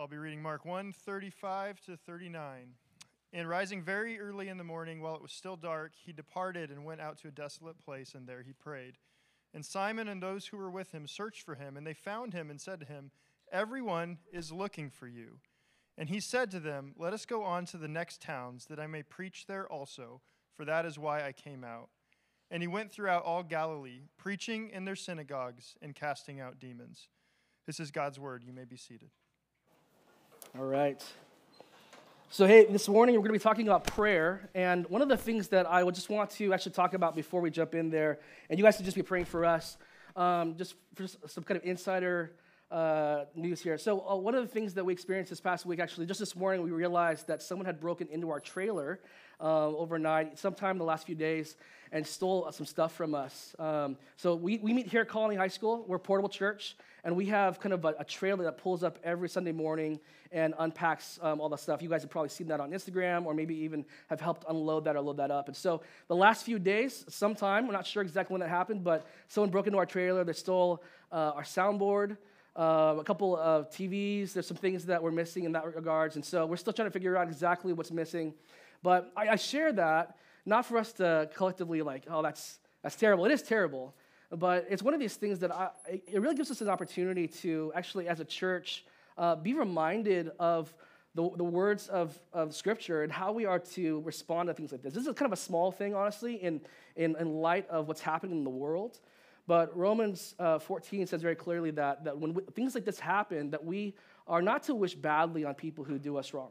I'll be reading Mark 1 35 to 39. And rising very early in the morning, while it was still dark, he departed and went out to a desolate place, and there he prayed. And Simon and those who were with him searched for him, and they found him and said to him, Everyone is looking for you. And he said to them, Let us go on to the next towns, that I may preach there also, for that is why I came out. And he went throughout all Galilee, preaching in their synagogues and casting out demons. This is God's word. You may be seated. All right. So, hey, this morning we're going to be talking about prayer. And one of the things that I would just want to actually talk about before we jump in there, and you guys should just be praying for us, um, just for some kind of insider uh, news here. So, uh, one of the things that we experienced this past week, actually, just this morning, we realized that someone had broken into our trailer uh, overnight, sometime in the last few days, and stole some stuff from us. Um, so, we, we meet here at Colony High School. We're a portable church, and we have kind of a, a trailer that pulls up every Sunday morning and unpacks um, all the stuff. You guys have probably seen that on Instagram, or maybe even have helped unload that or load that up. And so, the last few days, sometime, we're not sure exactly when that happened, but someone broke into our trailer. They stole uh, our soundboard. Uh, a couple of TVs. There's some things that we're missing in that regards, and so we're still trying to figure out exactly what's missing. But I, I share that not for us to collectively like, oh, that's that's terrible. It is terrible, but it's one of these things that I, it really gives us an opportunity to actually, as a church, uh, be reminded of the, the words of, of Scripture and how we are to respond to things like this. This is kind of a small thing, honestly, in, in, in light of what's happening in the world. But Romans uh, 14 says very clearly that, that when we, things like this happen, that we are not to wish badly on people who do us wrong,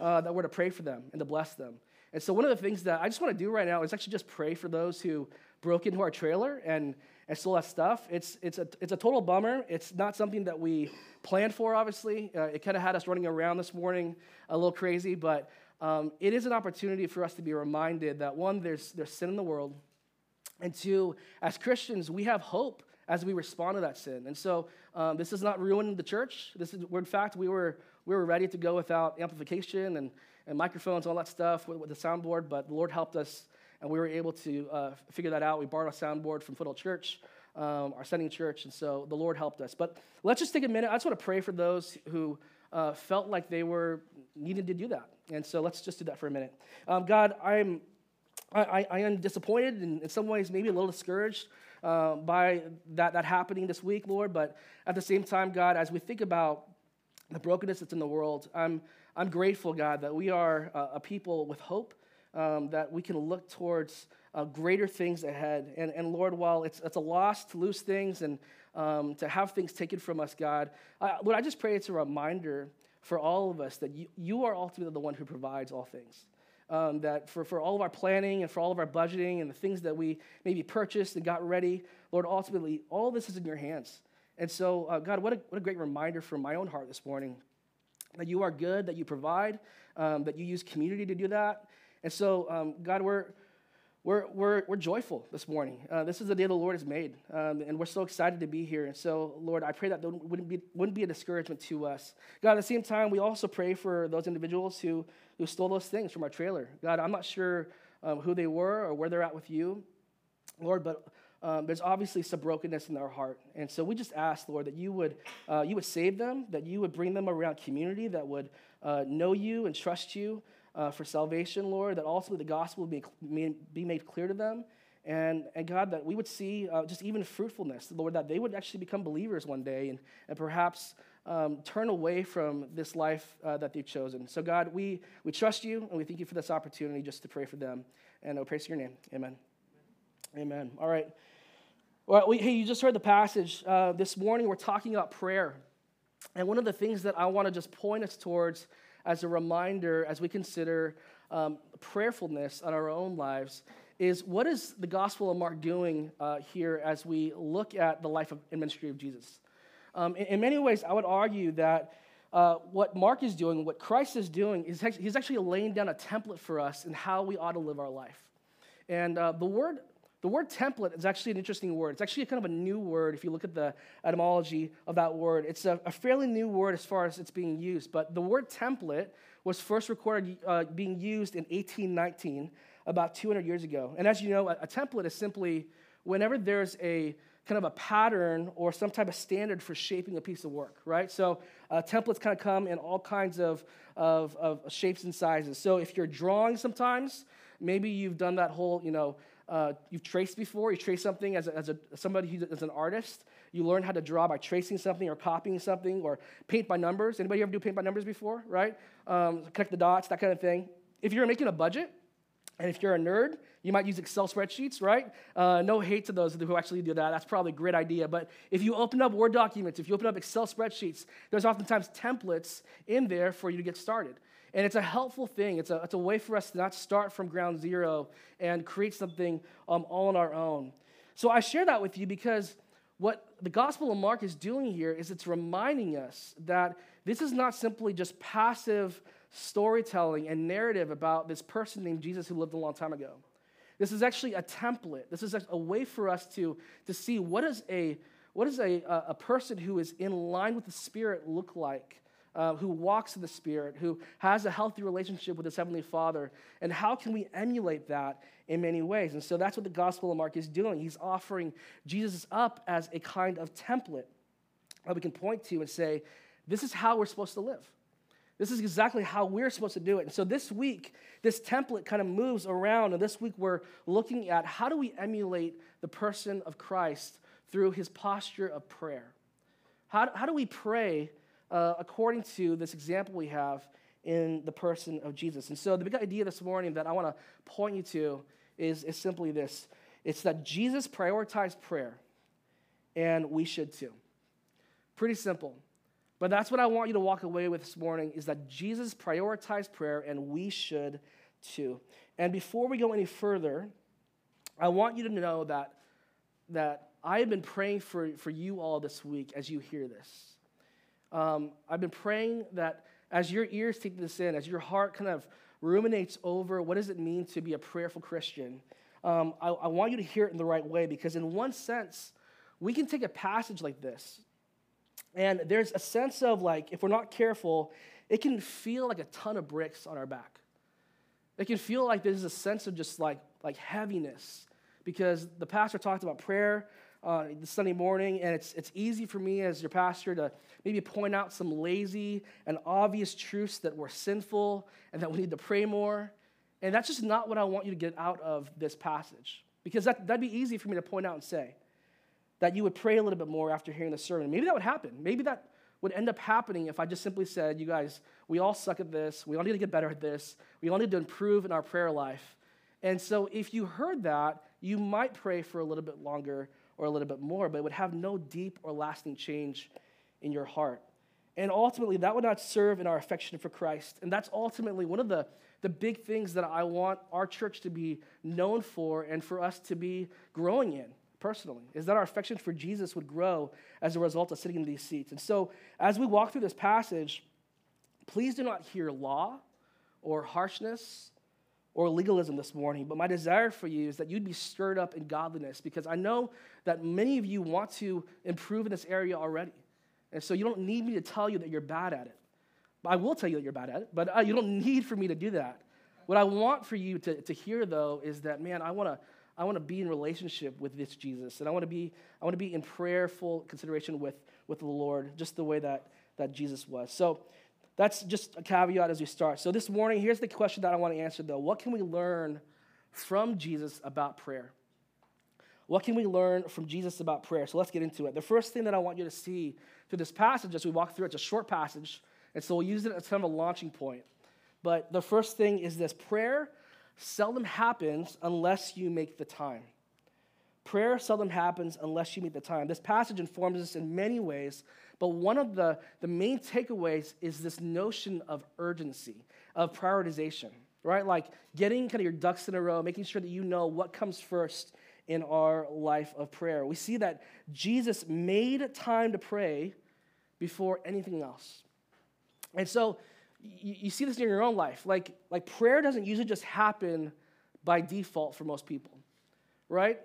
uh, that we're to pray for them and to bless them. And so one of the things that I just want to do right now is actually just pray for those who broke into our trailer and, and stole that stuff. It's, it's, a, it's a total bummer. It's not something that we planned for, obviously. Uh, it kind of had us running around this morning a little crazy, but um, it is an opportunity for us to be reminded that one, there's, there's sin in the world, and two, as Christians, we have hope as we respond to that sin. And so um, this is not ruining the church. This is, in fact, we were, we were ready to go without amplification and, and microphones, and all that stuff with, with the soundboard, but the Lord helped us and we were able to uh, figure that out. We borrowed a soundboard from Foothill Church, um, our sending church, and so the Lord helped us. But let's just take a minute. I just want to pray for those who uh, felt like they were needed to do that. And so let's just do that for a minute. Um, God, I'm I, I, am disappointed and in some ways maybe a little discouraged uh, by that, that happening this week, Lord. But at the same time, God, as we think about the brokenness that's in the world, I'm, I'm grateful, God, that we are a people with hope, um, that we can look towards uh, greater things ahead. And, and Lord, while it's, it's a loss to lose things and um, to have things taken from us, God, Lord, I just pray it's a reminder for all of us that you, you are ultimately the one who provides all things um, that for, for all of our planning and for all of our budgeting and the things that we maybe purchased and got ready, Lord, ultimately, all this is in your hands. And so, uh, God, what a, what a great reminder from my own heart this morning that you are good, that you provide, um, that you use community to do that. And so, um, God, we're, we're, we're, we're joyful this morning. Uh, this is the day the Lord has made, um, and we're so excited to be here. And so, Lord, I pray that wouldn't be, wouldn't be a discouragement to us. God, at the same time, we also pray for those individuals who, who stole those things from our trailer. God, I'm not sure um, who they were or where they're at with you, Lord, but um, there's obviously some brokenness in their heart. And so we just ask, Lord, that you would, uh, you would save them, that you would bring them around community that would uh, know you and trust you uh, for salvation, Lord, that ultimately the gospel be, be made clear to them. And, and God, that we would see uh, just even fruitfulness, Lord, that they would actually become believers one day and, and perhaps um, turn away from this life uh, that they've chosen. So, God, we, we trust you and we thank you for this opportunity just to pray for them. And I praise your name. Amen. Amen. Amen. All right. Well, we, hey, you just heard the passage. Uh, this morning we're talking about prayer. And one of the things that I want to just point us towards as a reminder as we consider um, prayerfulness on our own lives is what is the Gospel of Mark doing uh, here as we look at the life of, and ministry of Jesus? Um, in, in, many ways, I would argue that uh, what Mark is doing, what Christ is doing, is he's actually laying down a template for us in how we ought to live our life. And uh, the word the word template is actually an interesting word. It's actually kind of a new word if you look at the etymology of that word. It's a, a fairly new word as far as it's being used, but the word template was first recorded uh, being used in 1819, about 200 years ago. And as you know, a, a template is simply whenever there's a kind of a pattern or some type of standard for shaping a piece of work, right? So Uh, templates kind of come in all kinds of, of, of shapes and sizes. So if you're drawing sometimes, maybe you've done that whole, you know, uh, you've traced before. You trace something as, a, as a, somebody who is an artist. You learn how to draw by tracing something or copying something or paint by numbers. Anybody ever do paint by numbers before, right? Um, connect the dots, that kind of thing. If you're making a budget, and if you're a nerd, you might use Excel spreadsheets, right? Uh, no hate to those who actually do that. That's probably a great idea. But if you open up Word documents, if you open up Excel spreadsheets, there's oftentimes templates in there for you to get started. And it's a helpful thing. It's a, it's a way for us to not start from ground zero and create something um, all on our own. So I share that with you because what the Gospel of Mark is doing here is it's reminding us that this is not simply just passive storytelling and narrative about this person named Jesus who lived a long time ago. This is actually a template. This is a way for us to, to see what is a what does a, a person who is in line with the Spirit look like uh, who walks in the Spirit, who has a healthy relationship with his Heavenly Father, and how can we emulate that in many ways? And so that's what the Gospel of Mark is doing. He's offering Jesus up as a kind of template that we can point to and say, this is how we're supposed to live. This is exactly how we're supposed to do it. And so this week, this template kind of moves around, and this week we're looking at how do we emulate the person of Christ through his posture of prayer? How, how do we pray uh, according to this example we have in the person of Jesus. And so, the big idea this morning that I want to point you to is, is simply this it's that Jesus prioritized prayer, and we should too. Pretty simple. But that's what I want you to walk away with this morning is that Jesus prioritized prayer, and we should too. And before we go any further, I want you to know that, that I have been praying for, for you all this week as you hear this. Um, I've been praying that as your ears take this in, as your heart kind of ruminates over what does it mean to be a prayerful Christian, um, I, I want you to hear it in the right way because, in one sense, we can take a passage like this, and there's a sense of like, if we're not careful, it can feel like a ton of bricks on our back. It can feel like there's a sense of just like, like heaviness because the pastor talked about prayer uh, the Sunday morning, and it's, it's easy for me as your pastor to maybe point out some lazy and obvious truths that we're sinful and that we need to pray more. And that's just not what I want you to get out of this passage. Because that, that'd be easy for me to point out and say that you would pray a little bit more after hearing the sermon. Maybe that would happen. Maybe that would end up happening if I just simply said, you guys, we all suck at this. We all need to get better at this. We all need to improve in our prayer life. And so if you heard that, you might pray for a little bit longer or a little bit more, but it would have no deep or lasting change in your heart. And ultimately, that would not serve in our affection for Christ. And that's ultimately one of the, the big things that I want our church to be known for and for us to be growing in personally, is that our affection for Jesus would grow as a result of sitting in these seats. And so, as we walk through this passage, please do not hear law or harshness or legalism this morning, but my desire for you is that you'd be stirred up in godliness because I know that many of you want to improve in this area already. And so you don't need me to tell you that you're bad at it. I will tell you that you're bad at it, but uh, you don't need for me to do that. What I want for you to, to hear, though, is that, man, I want to I want to be in relationship with this Jesus, and I want to be I want to be in prayerful consideration with, with the Lord, just the way that, that Jesus was. So that's just a caveat as we start. So this morning, here's the question that I want to answer though. What can we learn from Jesus about prayer? What can we learn from Jesus about prayer? So let's get into it. The first thing that I want you to see through this passage as we walk through, it, it's a short passage, and so we'll use it as kind of a launching point. But the first thing is this prayer seldom happens unless you make the time. Prayer seldom happens unless you make the time. This passage informs us in many ways but one of the, the main takeaways is this notion of urgency, of prioritization, right? Like getting kind of your ducks in a row, making sure that you know what comes first in our life of prayer. We see that Jesus made time to pray before anything else. And so you, you see this in your own life. Like, like prayer doesn't usually just happen by default for most people, right?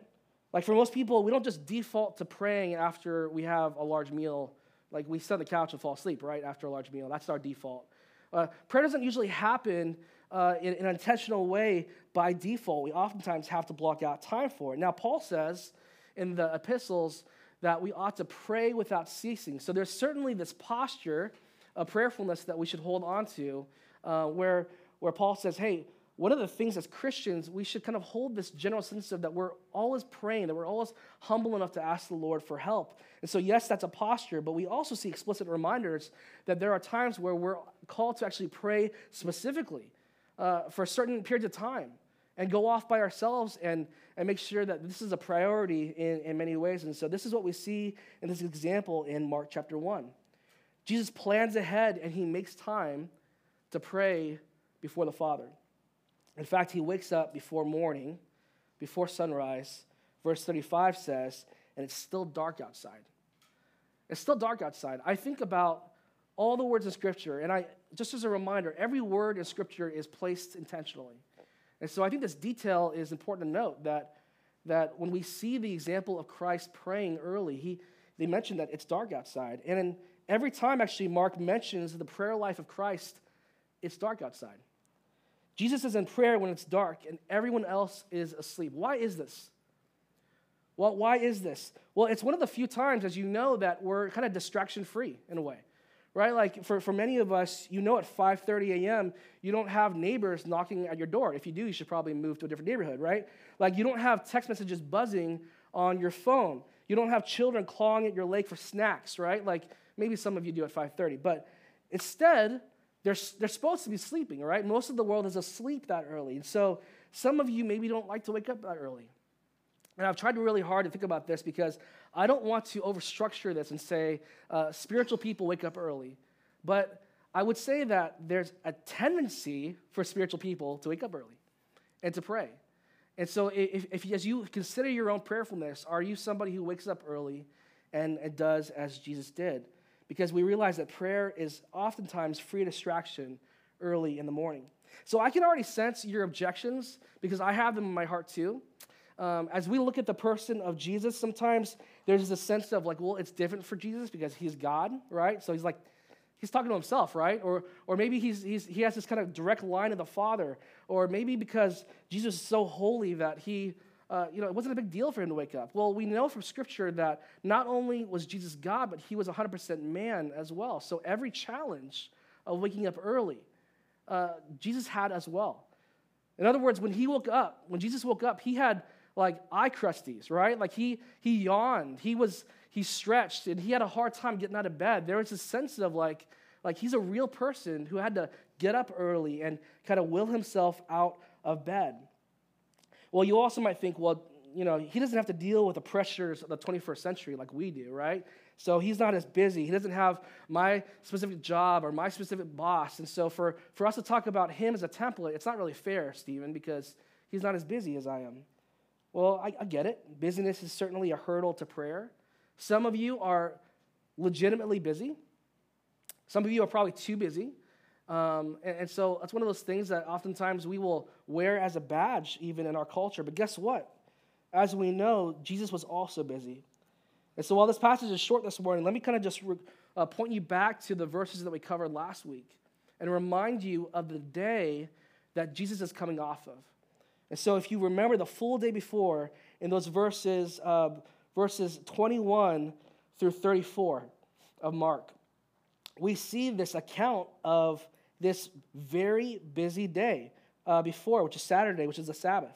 Like for most people, we don't just default to praying after we have a large meal like we sit on the couch and fall asleep right after a large meal. That's our default. Uh, prayer doesn't usually happen uh, in, in, an intentional way by default. We oftentimes have to block out time for it. Now, Paul says in the epistles that we ought to pray without ceasing. So there's certainly this posture of prayerfulness that we should hold on to, uh, where, where Paul says, hey, one of the things as Christians, we should kind of hold this general sense of that we're always praying, that we're always humble enough to ask the Lord for help. And so, yes, that's a posture, but we also see explicit reminders that there are times where we're called to actually pray specifically uh, for certain periods of time and go off by ourselves and, and make sure that this is a priority in, in many ways. And so, this is what we see in this example in Mark chapter 1. Jesus plans ahead and he makes time to pray before the Father. In fact, he wakes up before morning, before sunrise. Verse 35 says, and it's still dark outside. It's still dark outside. I think about all the words in Scripture, and I just as a reminder, every word in Scripture is placed intentionally. And so I think this detail is important to note that, that when we see the example of Christ praying early, he, they mention that it's dark outside. And in, every time, actually, Mark mentions the prayer life of Christ, it's dark outside. Jesus is in prayer when it's dark and everyone else is asleep. Why is this? Well, why is this? Well, it's one of the few times, as you know, that we're kind of distraction free in a way, right? Like for, for many of us, you know, at 5:30 a.m., you don't have neighbors knocking at your door. If you do, you should probably move to a different neighborhood, right? Like you don't have text messages buzzing on your phone. You don't have children clawing at your leg for snacks, right? Like maybe some of you do at 5:30, but instead, they're, they're supposed to be sleeping, right? Most of the world is asleep that early. And so some of you maybe don't like to wake up that early. And I've tried really hard to think about this because I don't want to overstructure this and say uh, spiritual people wake up early. But I would say that there's a tendency for spiritual people to wake up early and to pray. And so, if, if as you consider your own prayerfulness, are you somebody who wakes up early and, and does as Jesus did? Because we realize that prayer is oftentimes free distraction early in the morning. So I can already sense your objections because I have them in my heart too. Um, as we look at the person of Jesus, sometimes there's this sense of like, well, it's different for Jesus because he's God, right? So he's like, he's talking to himself, right? Or, or maybe he's, he's, he has this kind of direct line of the Father. Or maybe because Jesus is so holy that he uh, you know, it wasn't a big deal for him to wake up. Well, we know from Scripture that not only was Jesus God, but he was 100% man as well. So every challenge of waking up early, uh, Jesus had as well. In other words, when he woke up, when Jesus woke up, he had like eye crusties, right? Like he he yawned, he was he stretched, and he had a hard time getting out of bed. There was a sense of like like he's a real person who had to get up early and kind of will himself out of bed. Well, you also might think, well, you know, he doesn't have to deal with the pressures of the 21st century like we do, right? So he's not as busy. He doesn't have my specific job or my specific boss. And so for, for us to talk about him as a template, it's not really fair, Stephen, because he's not as busy as I am. Well, I, I get it. Busyness is certainly a hurdle to prayer. Some of you are legitimately busy. Some of you are probably too busy. Um, and, and so it's one of those things that oftentimes we will wear as a badge, even in our culture. But guess what? As we know, Jesus was also busy. And so while this passage is short this morning, let me kind of just re- uh, point you back to the verses that we covered last week and remind you of the day that Jesus is coming off of. And so if you remember the full day before, in those verses, uh, verses 21 through 34 of Mark, we see this account of this very busy day uh, before, which is Saturday, which is the Sabbath.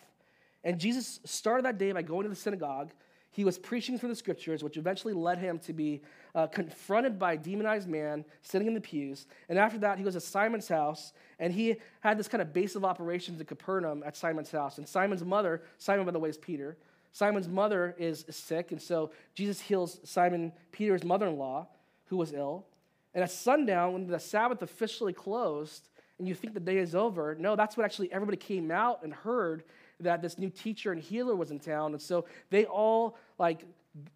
And Jesus started that day by going to the synagogue. He was preaching through the scriptures, which eventually led him to be uh, confronted by a demonized man sitting in the pews. And after that, he goes to Simon's house, and he had this kind of base of operations in Capernaum at Simon's house. And Simon's mother, Simon, by the way, is Peter. Simon's mother is sick, and so Jesus heals Simon Peter's mother in law, who was ill. And at sundown, when the Sabbath officially closed, and you think the day is over, no, that's when actually everybody came out and heard that this new teacher and healer was in town. And so they all like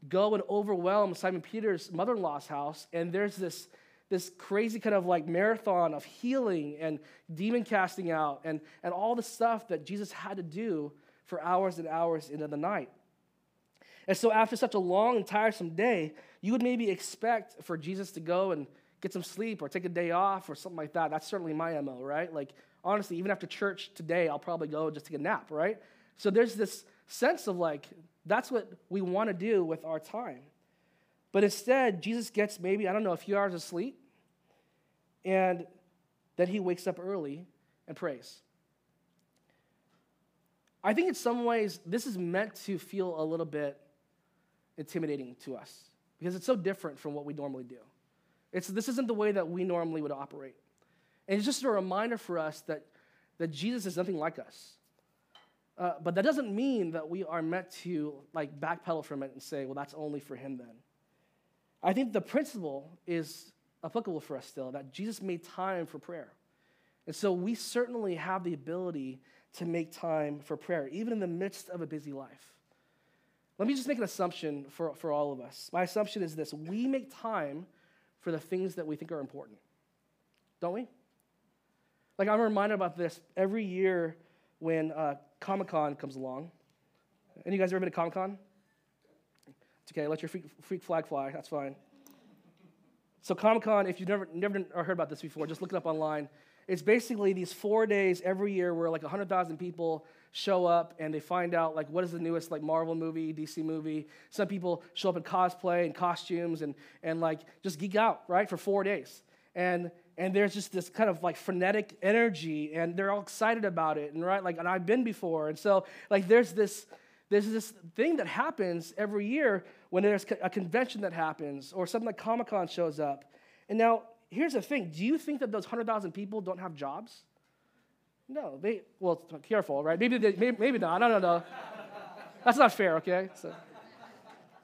go and overwhelm Simon Peter's mother-in-law's house, and there's this this crazy kind of like marathon of healing and demon casting out and, and all the stuff that Jesus had to do for hours and hours into the night. And so, after such a long and tiresome day, you would maybe expect for Jesus to go and get some sleep or take a day off or something like that. That's certainly my MO, right? Like, honestly, even after church today, I'll probably go just take a nap, right? So there's this sense of like, that's what we want to do with our time. But instead, Jesus gets maybe, I don't know, a few hours of sleep. and then he wakes up early and prays. I think in some ways this is meant to feel a little bit intimidating to us because it's so different from what we normally do. It's, this isn't the way that we normally would operate. And it's just a reminder for us that, that Jesus is nothing like us. Uh, but that doesn't mean that we are meant to like backpedal from it and say, well, that's only for him then. I think the principle is applicable for us still that Jesus made time for prayer. And so we certainly have the ability to make time for prayer, even in the midst of a busy life. Let me just make an assumption for, for all of us. My assumption is this we make time for the things that we think are important, don't we? Like, I'm reminded about this every year when uh, Comic Con comes along. Any of you guys ever been to Comic Con? It's okay, let your freak, freak flag fly, that's fine. So, Comic Con, if you've never, never heard about this before, just look it up online. It's basically these four days every year where like 100,000 people show up and they find out like what is the newest like Marvel movie, DC movie. Some people show up in cosplay and costumes and, and like just geek out, right, for four days. And and there's just this kind of like frenetic energy and they're all excited about it and right like and I've been before. And so like there's this there's this thing that happens every year when there's a convention that happens or something like Comic Con shows up. And now here's the thing do you think that those 100,000 people don't have jobs? No, they, well, careful, right? Maybe, they, maybe, maybe not. No, no, no. That's not fair, okay? So,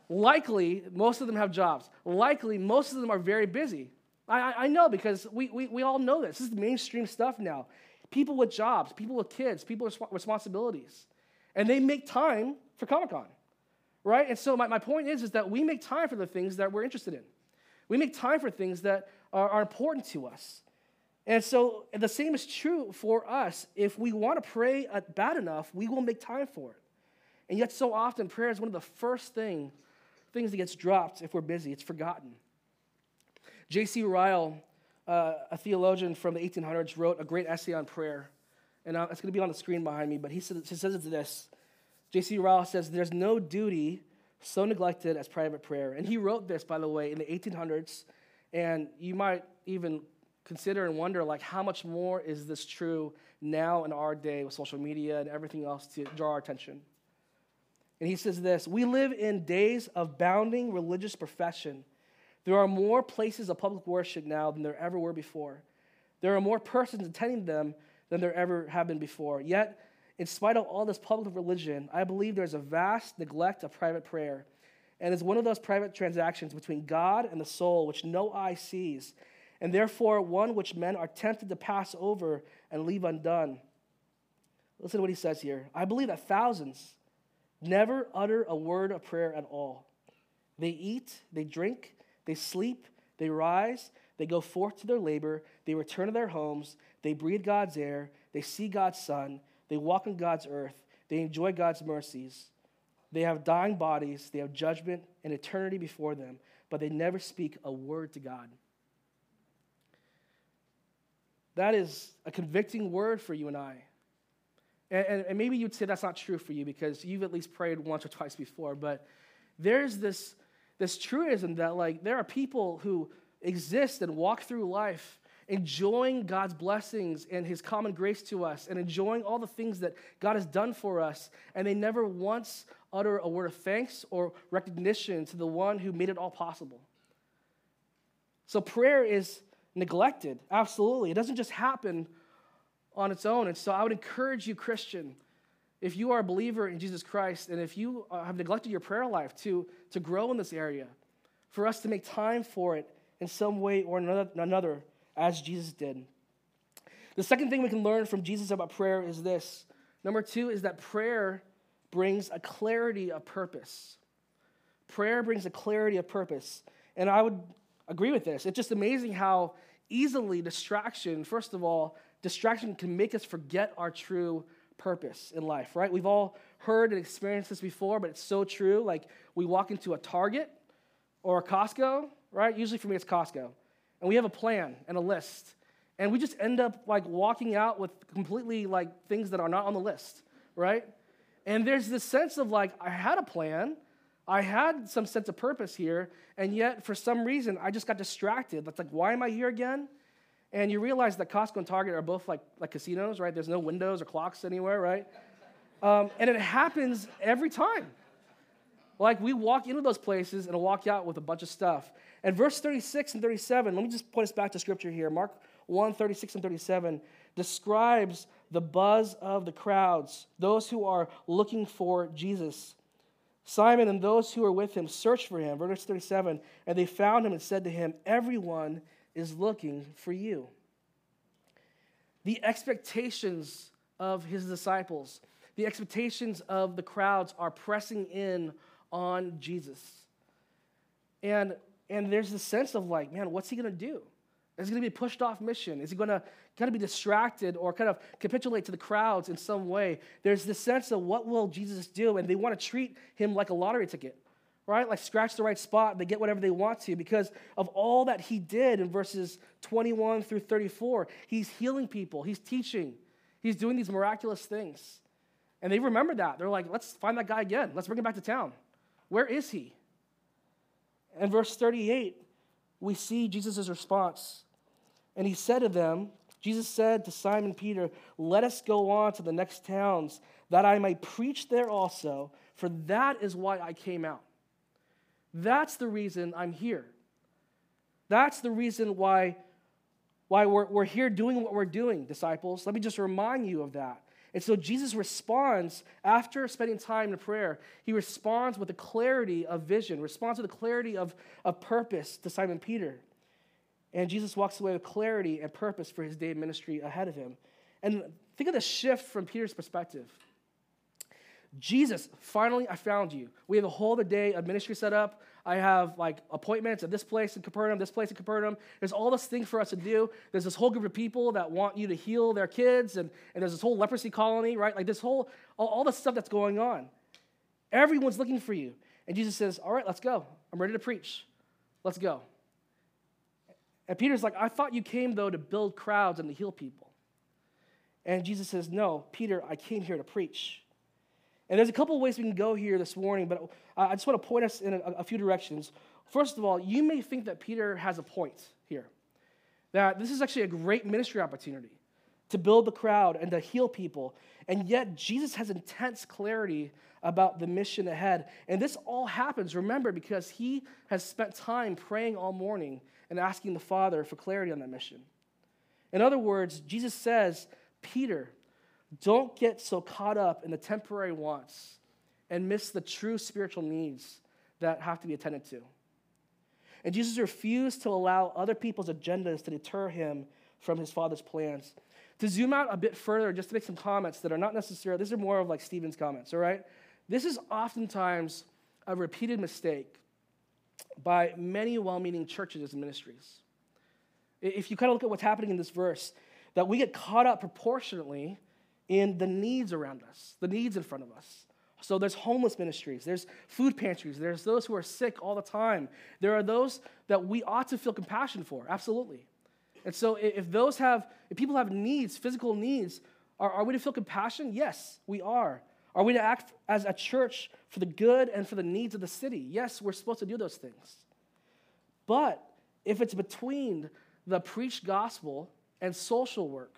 likely, most of them have jobs. Likely, most of them are very busy. I, I know because we, we, we all know this. This is mainstream stuff now. People with jobs, people with kids, people with responsibilities. And they make time for Comic Con, right? And so my, my point is, is that we make time for the things that we're interested in. We make time for things that are, are important to us. And so the same is true for us. If we want to pray bad enough, we will make time for it. And yet, so often, prayer is one of the first thing, things that gets dropped if we're busy. It's forgotten. J.C. Ryle, uh, a theologian from the 1800s, wrote a great essay on prayer. And uh, it's going to be on the screen behind me, but he says, he says it's this. J.C. Ryle says, There's no duty so neglected as private prayer. And he wrote this, by the way, in the 1800s and you might even consider and wonder, like, how much more is this true now in our day with social media and everything else to draw our attention? And he says this We live in days of bounding religious profession. There are more places of public worship now than there ever were before. There are more persons attending them than there ever have been before. Yet, in spite of all this public religion, I believe there's a vast neglect of private prayer and is one of those private transactions between God and the soul which no eye sees, and therefore one which men are tempted to pass over and leave undone. Listen to what he says here. I believe that thousands never utter a word of prayer at all. They eat, they drink, they sleep, they rise, they go forth to their labor, they return to their homes, they breathe God's air, they see God's sun, they walk on God's earth, they enjoy God's mercies. They have dying bodies, they have judgment and eternity before them, but they never speak a word to God. That is a convicting word for you and I. And, and, and, maybe you'd say that's not true for you because you've at least prayed once or twice before, but there's this, this truism that, like, there are people who exist and walk through life enjoying God's blessings and His common grace to us and enjoying all the things that God has done for us, and they never once utter a word of thanks or recognition to the one who made it all possible. So prayer is neglected, absolutely. It doesn't just happen on its own. And so I would encourage you, Christian, if you are a believer in Jesus Christ and if you uh, have neglected your prayer life, to, to grow in this area, for us to make time for it in some way or another, another as Jesus did. The second thing we can learn from Jesus about prayer is this. Number two is that prayer brings a clarity of purpose. Prayer brings a clarity of purpose. And I would agree with this. It's just amazing how easily distraction, first of all, distraction can make us forget our true purpose in life, right? We've all heard and experienced this before, but it's so true. Like we walk into a Target or a Costco, right? Usually for me, it's Costco. And we have a plan and a list. And we just end up like walking out with completely like things that are not on the list, right? And there's this sense of like, I had a plan, I had some sense of purpose here, and yet for some reason I just got distracted. That's like, why am I here again? And you realize that Costco and Target are both like, like casinos, right? There's no windows or clocks anywhere, right? Um, and it happens every time. Like we walk into those places and walk out with a bunch of stuff. And verse 36 and 37, let me just point us back to scripture here. Mark 1 36 and 37 describes the buzz of the crowds, those who are looking for Jesus. Simon and those who were with him searched for him. Verse 37 And they found him and said to him, Everyone is looking for you. The expectations of his disciples, the expectations of the crowds are pressing in on Jesus. And, and there's this sense of like, man, what's he going to do? Is he going to be pushed off mission? Is he going to kind of be distracted or kind of capitulate to the crowds in some way? There's this sense of what will Jesus do? And they want to treat him like a lottery ticket, right? Like scratch the right spot, they get whatever they want to because of all that he did in verses 21 through 34. He's healing people, he's teaching, he's doing these miraculous things. And they remember that. They're like, let's find that guy again. Let's bring him back to town. Where is he? And verse 38, we see Jesus' response. And he said to them, Jesus said to Simon Peter, Let us go on to the next towns, that I may preach there also, for that is why I came out. That's the reason I'm here. That's the reason why, why we're, we're here doing what we're doing, disciples. Let me just remind you of that. And so Jesus responds after spending time in prayer. He responds with a clarity of vision, responds with a clarity of, of purpose to Simon Peter. And Jesus walks away with clarity and purpose for his day of ministry ahead of him. And think of the shift from Peter's perspective. Jesus, finally, I found you. We have a whole other day of ministry set up. I have like appointments at this place in Capernaum, this place in Capernaum. There's all this thing for us to do. There's this whole group of people that want you to heal their kids, and, and there's this whole leprosy colony, right? Like this whole, all, all the stuff that's going on. Everyone's looking for you. And Jesus says, All right, let's go. I'm ready to preach. Let's go. And Peter's like, I thought you came, though, to build crowds and to heal people. And Jesus says, No, Peter, I came here to preach. And there's a couple ways we can go here this morning, but I just want to point us in a, a few directions. First of all, you may think that Peter has a point here, that this is actually a great ministry opportunity to build the crowd and to heal people. And yet, Jesus has intense clarity about the mission ahead. And this all happens, remember, because he has spent time praying all morning and asking the Father for clarity on that mission. In other words, Jesus says, Peter, don't get so caught up in the temporary wants and miss the true spiritual needs that have to be attended to. And Jesus refused to allow other people's agendas to deter him from his Father's plans. To zoom out a bit further, just to make some comments that are not necessarily, these are more of like Stephen's comments, all right? This is oftentimes a repeated mistake by many well meaning churches and ministries. If you kind of look at what's happening in this verse, that we get caught up proportionately in the needs around us, the needs in front of us. So there's homeless ministries, there's food pantries, there's those who are sick all the time. There are those that we ought to feel compassion for, absolutely. And so if those have, if people have needs, physical needs, are, are we to feel compassion? Yes, we are. Are we to act as a church for the good and for the needs of the city? Yes, we're supposed to do those things. But if it's between the preached gospel and social work,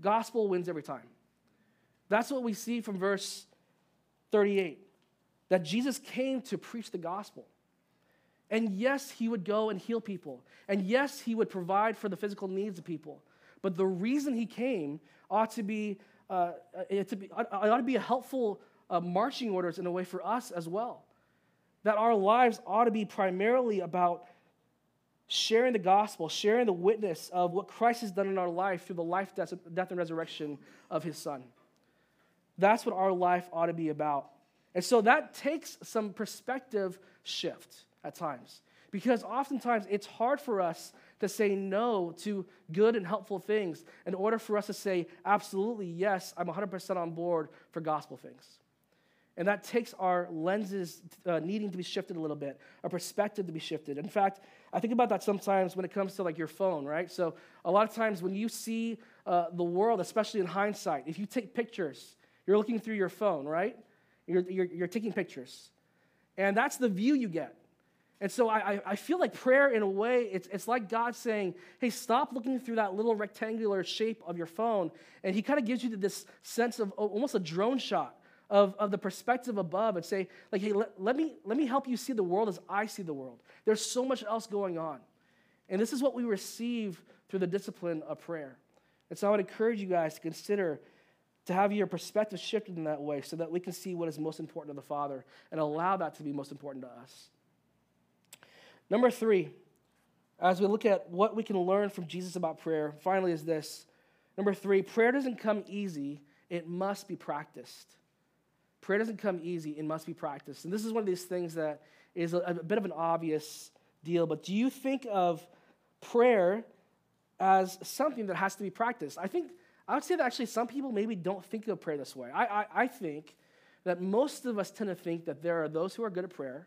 gospel wins every time. That's what we see from verse 38 that Jesus came to preach the gospel. And yes, he would go and heal people. And yes, he would provide for the physical needs of people. But the reason he came ought to be uh, it, be, it ought to be a helpful uh, marching orders in a way for us as well. That our lives ought to be primarily about sharing the gospel, sharing the witness of what Christ has done in our life through the life, death, death and resurrection of his son. That's what our life ought to be about. And so that takes some perspective shift at times. Because oftentimes it's hard for us to say no to good and helpful things in order for us to say, absolutely, yes, I'm 100% on board for gospel things. And that takes our lenses uh, needing to be shifted a little bit, our perspective to be shifted. In fact, I think about that sometimes when it comes to like your phone, right? So a lot of times when you see uh, the world, especially in hindsight, if you take pictures, you're looking through your phone, right? You're, you're, you're taking pictures. And that's the view you get. And so I, I feel like prayer, in a way, it's, it's like God saying, hey, stop looking through that little rectangular shape of your phone. And He kind of gives you this sense of almost a drone shot of, of the perspective above and say, like, hey, let, let, me, let me help you see the world as I see the world. There's so much else going on. And this is what we receive through the discipline of prayer. And so I would encourage you guys to consider to have your perspective shifted in that way so that we can see what is most important to the Father and allow that to be most important to us. Number three, as we look at what we can learn from Jesus about prayer, finally, is this. Number three, prayer doesn't come easy, it must be practiced. Prayer doesn't come easy, it must be practiced. And this is one of these things that is a, a bit of an obvious deal, but do you think of prayer as something that has to be practiced? I think, I would say that actually some people maybe don't think of prayer this way. I, I, I think that most of us tend to think that there are those who are good at prayer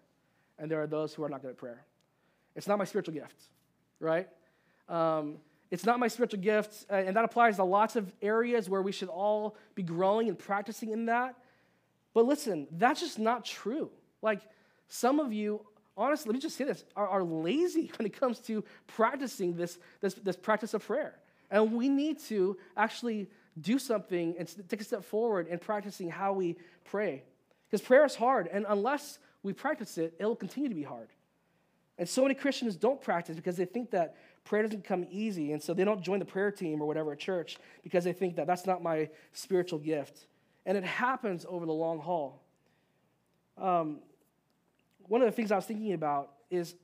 and there are those who are not good at prayer. It's not my spiritual gift, right? Um, it's not my spiritual gift, uh, and that applies to lots of areas where we should all be growing and practicing in that. But listen, that's just not true. Like, some of you, honestly, let me just say this, are, are lazy when it comes to practicing this, this, this practice of prayer. And we need to actually do something and take a step forward in practicing how we pray. Because prayer is hard, and unless we practice it, it will continue to be hard. And so many Christians don't practice because they think that prayer doesn't come easy. And so they don't join the prayer team or whatever at church because they think that that's not my spiritual gift. And it happens over the long haul. Um, one of the things I was thinking about is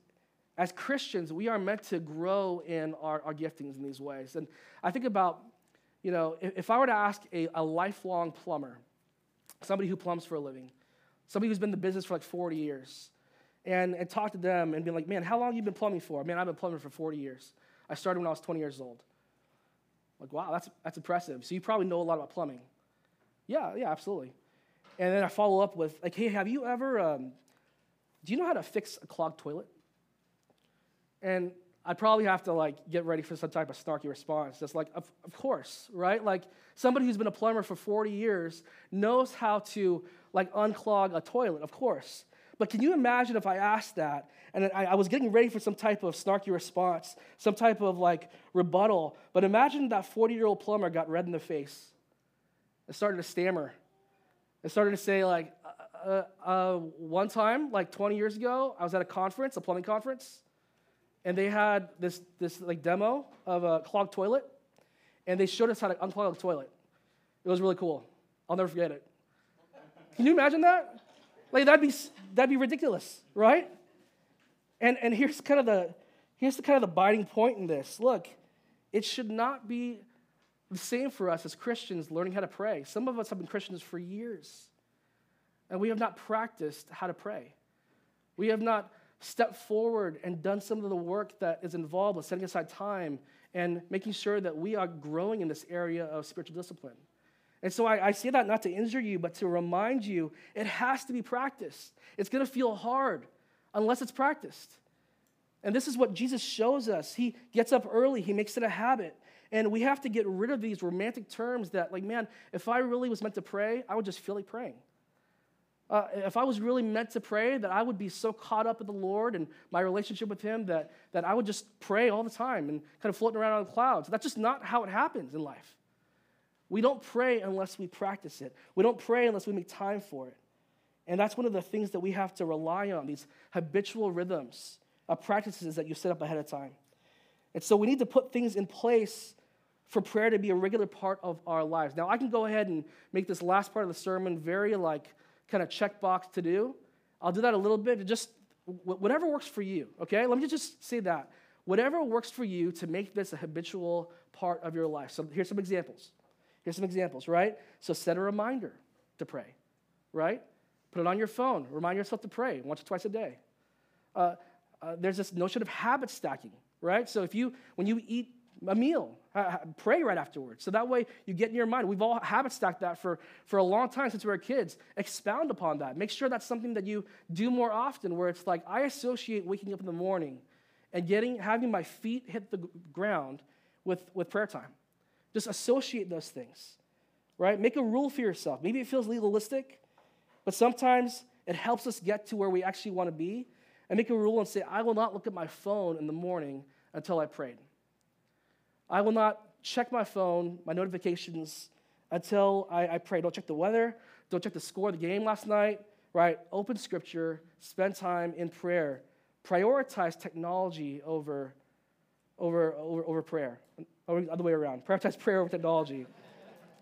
as Christians, we are meant to grow in our, our giftings in these ways. And I think about, you know, if, if I were to ask a, a lifelong plumber, somebody who plumbs for a living, somebody who's been in the business for like 40 years, and, and talk to them and be like, man, how long you been plumbing for? Man, I've been plumbing for 40 years. I started when I was 20 years old. Like, wow, that's, that's impressive. So you probably know a lot about plumbing. Yeah, yeah, absolutely. And then I follow up with, like, hey, have you ever, um, do you know how to fix a clogged toilet? And I'd probably have to, like, get ready for some type of snarky response. Just like, of, of course, right? Like, somebody who's been a plumber for 40 years knows how to, like, unclog a toilet, of course. But can you imagine if I asked that and I, I, was getting ready for some type of snarky response, some type of like rebuttal, but imagine that 40 year old plumber got red in the face and started to stammer and started to say, like, uh, uh, uh, one time, like 20 years ago, I was at a conference, a plumbing conference, and they had this, this like demo of a clogged toilet, and they showed us how to unclog a toilet. It was really cool. I'll never forget it. Can you imagine that? Like that'd be that'd be ridiculous, right? And and here's kind of the here's the kind of the biting point in this. Look, it should not be the same for us as Christians learning how to pray. Some of us have been Christians for years, and we have not practiced how to pray. We have not stepped forward and done some of the work that is involved with setting aside time and making sure that we are growing in this area of spiritual discipline. And so I, I, say that not to injure you, but to remind you it has to be practiced. It's going to feel hard unless it's practiced. And this is what Jesus shows us. He gets up early, he makes it a habit. And we have to get rid of these romantic terms that, like, man, if I really was meant to pray, I would just feel like praying. Uh, if I was really meant to pray, that I would be so caught up in the Lord and my relationship with Him that, that I would just pray all the time and kind of floating around on the clouds. That's just not how it happens in life. We don't pray unless we practice it. We don't pray unless we make time for it. And that's one of the things that we have to rely on these habitual rhythms of practices that you set up ahead of time. And so we need to put things in place for prayer to be a regular part of our lives. Now, I can go ahead and make this last part of the sermon very like kind of checkbox to do. I'll do that a little bit, just whatever works for you, okay? Let me just say that. Whatever works for you to make this a habitual part of your life. So here's some examples. Here's some examples, right? So set a reminder to pray, right? Put it on your phone. Remind yourself to pray once or twice a day. Uh, uh, there's this notion of habit stacking, right? So if you, when you eat a meal, uh, pray right afterwards. So that way you get in your mind. We've all habit stacked that for, for a long time since we were kids. Expound upon that. Make sure that's something that you do more often, where it's like I associate waking up in the morning and getting having my feet hit the ground with, with prayer time. Just associate those things, right? Make a rule for yourself. Maybe it feels legalistic, but sometimes it helps us get to where we actually want to be. and make a rule and say, I will not look at my phone in the morning until I prayed. I will not check my phone, my notifications, until I, I pray. Don't check the weather. Don't check the score of the game last night, right? Open scripture, spend time in prayer. Prioritize technology over, over, over, over prayer, or the other way around. Prioritize prayer over technology.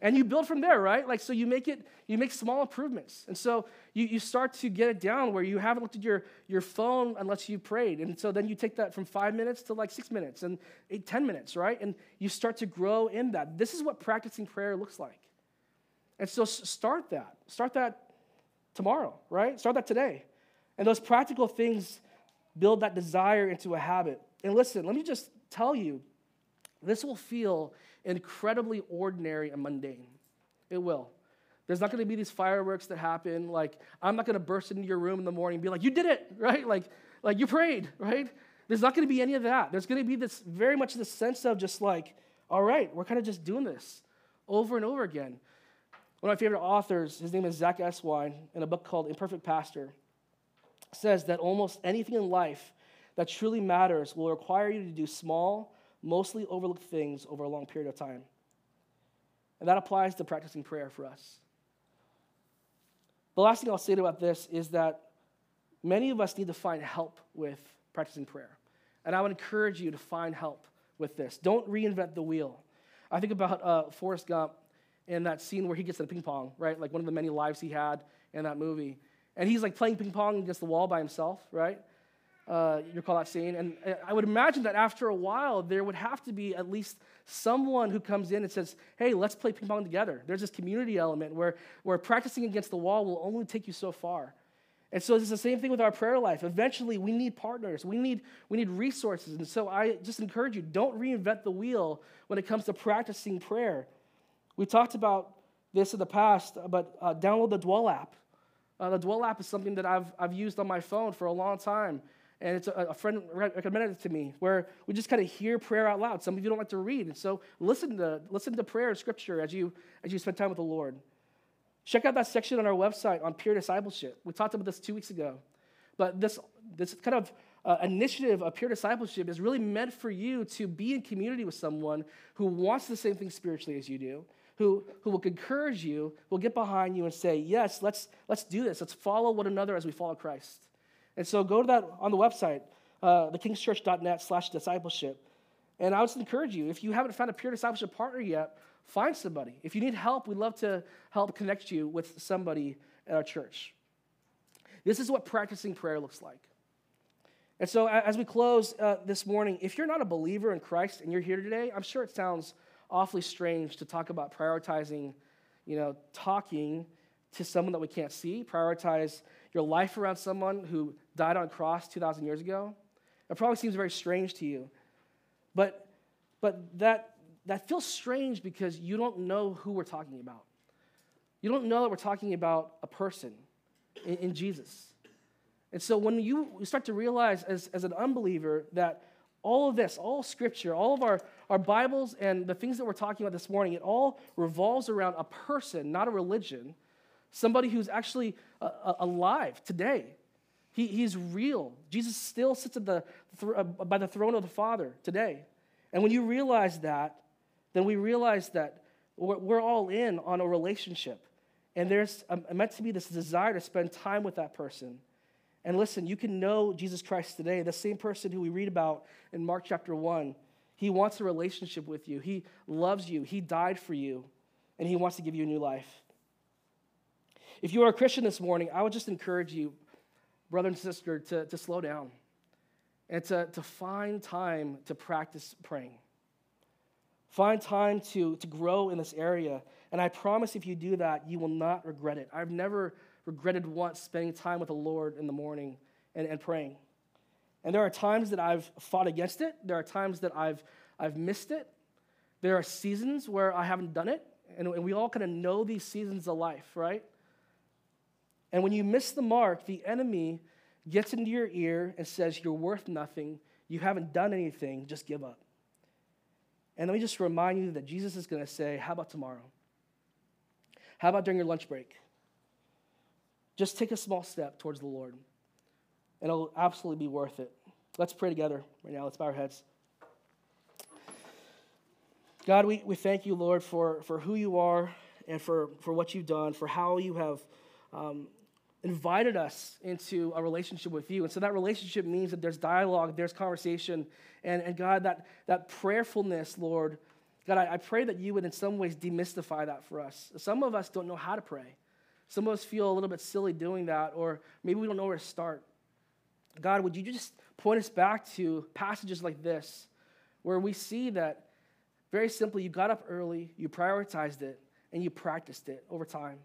And you build from there right? Like so you make it you make small improvements. And so you, you start to get it down where you haven't looked at your, your phone unless you prayed. And so then you take that from five minutes to like six minutes and eight ten minutes right? And you start to grow in that. This is what practicing prayer looks like. And so start that. Start that tomorrow right? Start that today. And those practical things build that desire into a habit. And listen let me just tell you this will feel incredibly ordinary and mundane. It will. There's not going to be these fireworks that happen. Like, I'm not going to burst into your room in the morning and be like, you did it, right? Like, like you prayed, right? There's not going to be any of that. There's going to be this very much this sense of just like, all right, we're kind of just doing this over and over again. One of my favorite authors, his name is Zack Eswine, in a book called Imperfect Pastor, says that almost anything in life that truly matters will require you to do small, mostly overlooked things over a long period of time. And that applies to practicing prayer for us. The last thing I'll say about this is that many of us need to find help with practicing prayer. And I would encourage you to find help with this. Don't reinvent the wheel. I think about uh, Forrest Gump in that scene where he gets in ping pong, right? Like one of the many lives he had in that movie. And he's like playing ping pong against the wall by himself, right? Uh, recall that scene? And uh, I would imagine that after a while, there would have to be at least someone who comes in and says, hey, let's play ping pong together. There's this community element where, where practicing against the wall will only take you so far. And so it's the same thing with our prayer life. Eventually, we need partners. We need, we need resources. And so I just encourage you, don't reinvent the wheel when it comes to practicing prayer. We talked about this in the past, but uh, download the Dwell app. Uh, the Dwell app is something that I've, I've used on my phone for a long time and it's a, a, friend recommended it to me where we just kind of hear prayer out loud. Some of you don't like to read and so listen to listen to prayer and scripture as you as you spend time with the lord. Check out that section on our website on peer discipleship. We talked about this two weeks ago. But this this kind of uh, initiative of peer discipleship is really meant for you to be in community with someone who wants the same thing spiritually as you do who, who will encourage you will get behind you and say yes let's let's do this. Let's follow one another as we follow christ and so go to that on the website, uh, thekingschurch.net slash discipleship. And I would encourage you, if you haven't found a peer discipleship partner yet, find somebody. If you need help, we'd love to help connect you with somebody at our church. This is what practicing prayer looks like. And so, as we close uh, this morning, if you're not a believer in Christ and you're here today, I'm sure it sounds awfully strange to talk about prioritizing, you know, talking to someone that we can't see, prioritize your life around someone who died on a cross 2,000 years ago, it probably seems very strange to you. But, but that, that feels strange because you don't know who we're talking about. You don't know that we're talking about a person in, in Jesus. And so when you start to realize as, as an unbeliever that all of this, all scripture, all of our, our Bibles and the things that we're talking about this morning, it all revolves around a person, not a religion, somebody who's actually uh, alive today. He, he's real. Jesus still sits at the, uh, by the throne of the Father today. And when you realize that, then we realize that we're, we're all in on a relationship. And there's um, meant to be this desire to spend time with that person. And listen, you can know Jesus Christ today, the same person who we read about in Mark chapter 1. He wants a relationship with you, He loves you, He died for you, and He wants to give you a new life. If you are a Christian this morning, I would just encourage you, brother and sister, to, to slow down and to, to find time to practice praying. Find time to, to grow in this area. And I promise if you do that, you will not regret it. I've never regretted once spending time with the Lord in the morning and, and praying. And there are times that I've fought against it, there are times that I've, I've missed it. There are seasons where I haven't done it. And, and we all kind of know these seasons of life, right? And when you miss the mark, the enemy gets into your ear and says, You're worth nothing. You haven't done anything. Just give up. And let me just remind you that Jesus is going to say, How about tomorrow? How about during your lunch break? Just take a small step towards the Lord. and it'll absolutely be worth it. Let's pray together right now. Let's bow our heads. God, we, we thank you, Lord, for, for who you are and for, for what you've done, for how you have um, invited us into a relationship with you. And so that relationship means that there's dialogue, there's conversation. And, and God, that, that prayerfulness, Lord, God, I, I pray that you would in some ways demystify that for us. Some of us don't know how to pray. Some of us feel a little bit silly doing that, or maybe we don't know where to start. God, would you just point us back to passages like this where we see that very simply, you got up early, you prioritized it, and you practiced it over time.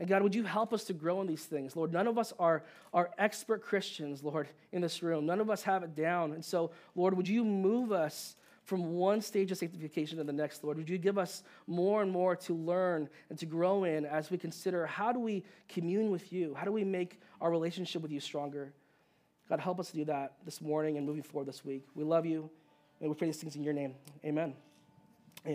And God, would you help us to grow in these things? Lord, none of us are, are expert Christians, Lord, in this room. None of us have it down. And so, Lord, would you move us from one stage of sanctification to the next, Lord? Would you give us more and more to learn and to grow in as we consider how do we commune with you? How do we make our relationship with you stronger? God, help us to do that this morning and moving forward this week. We love you, and we pray these things in your name. Amen.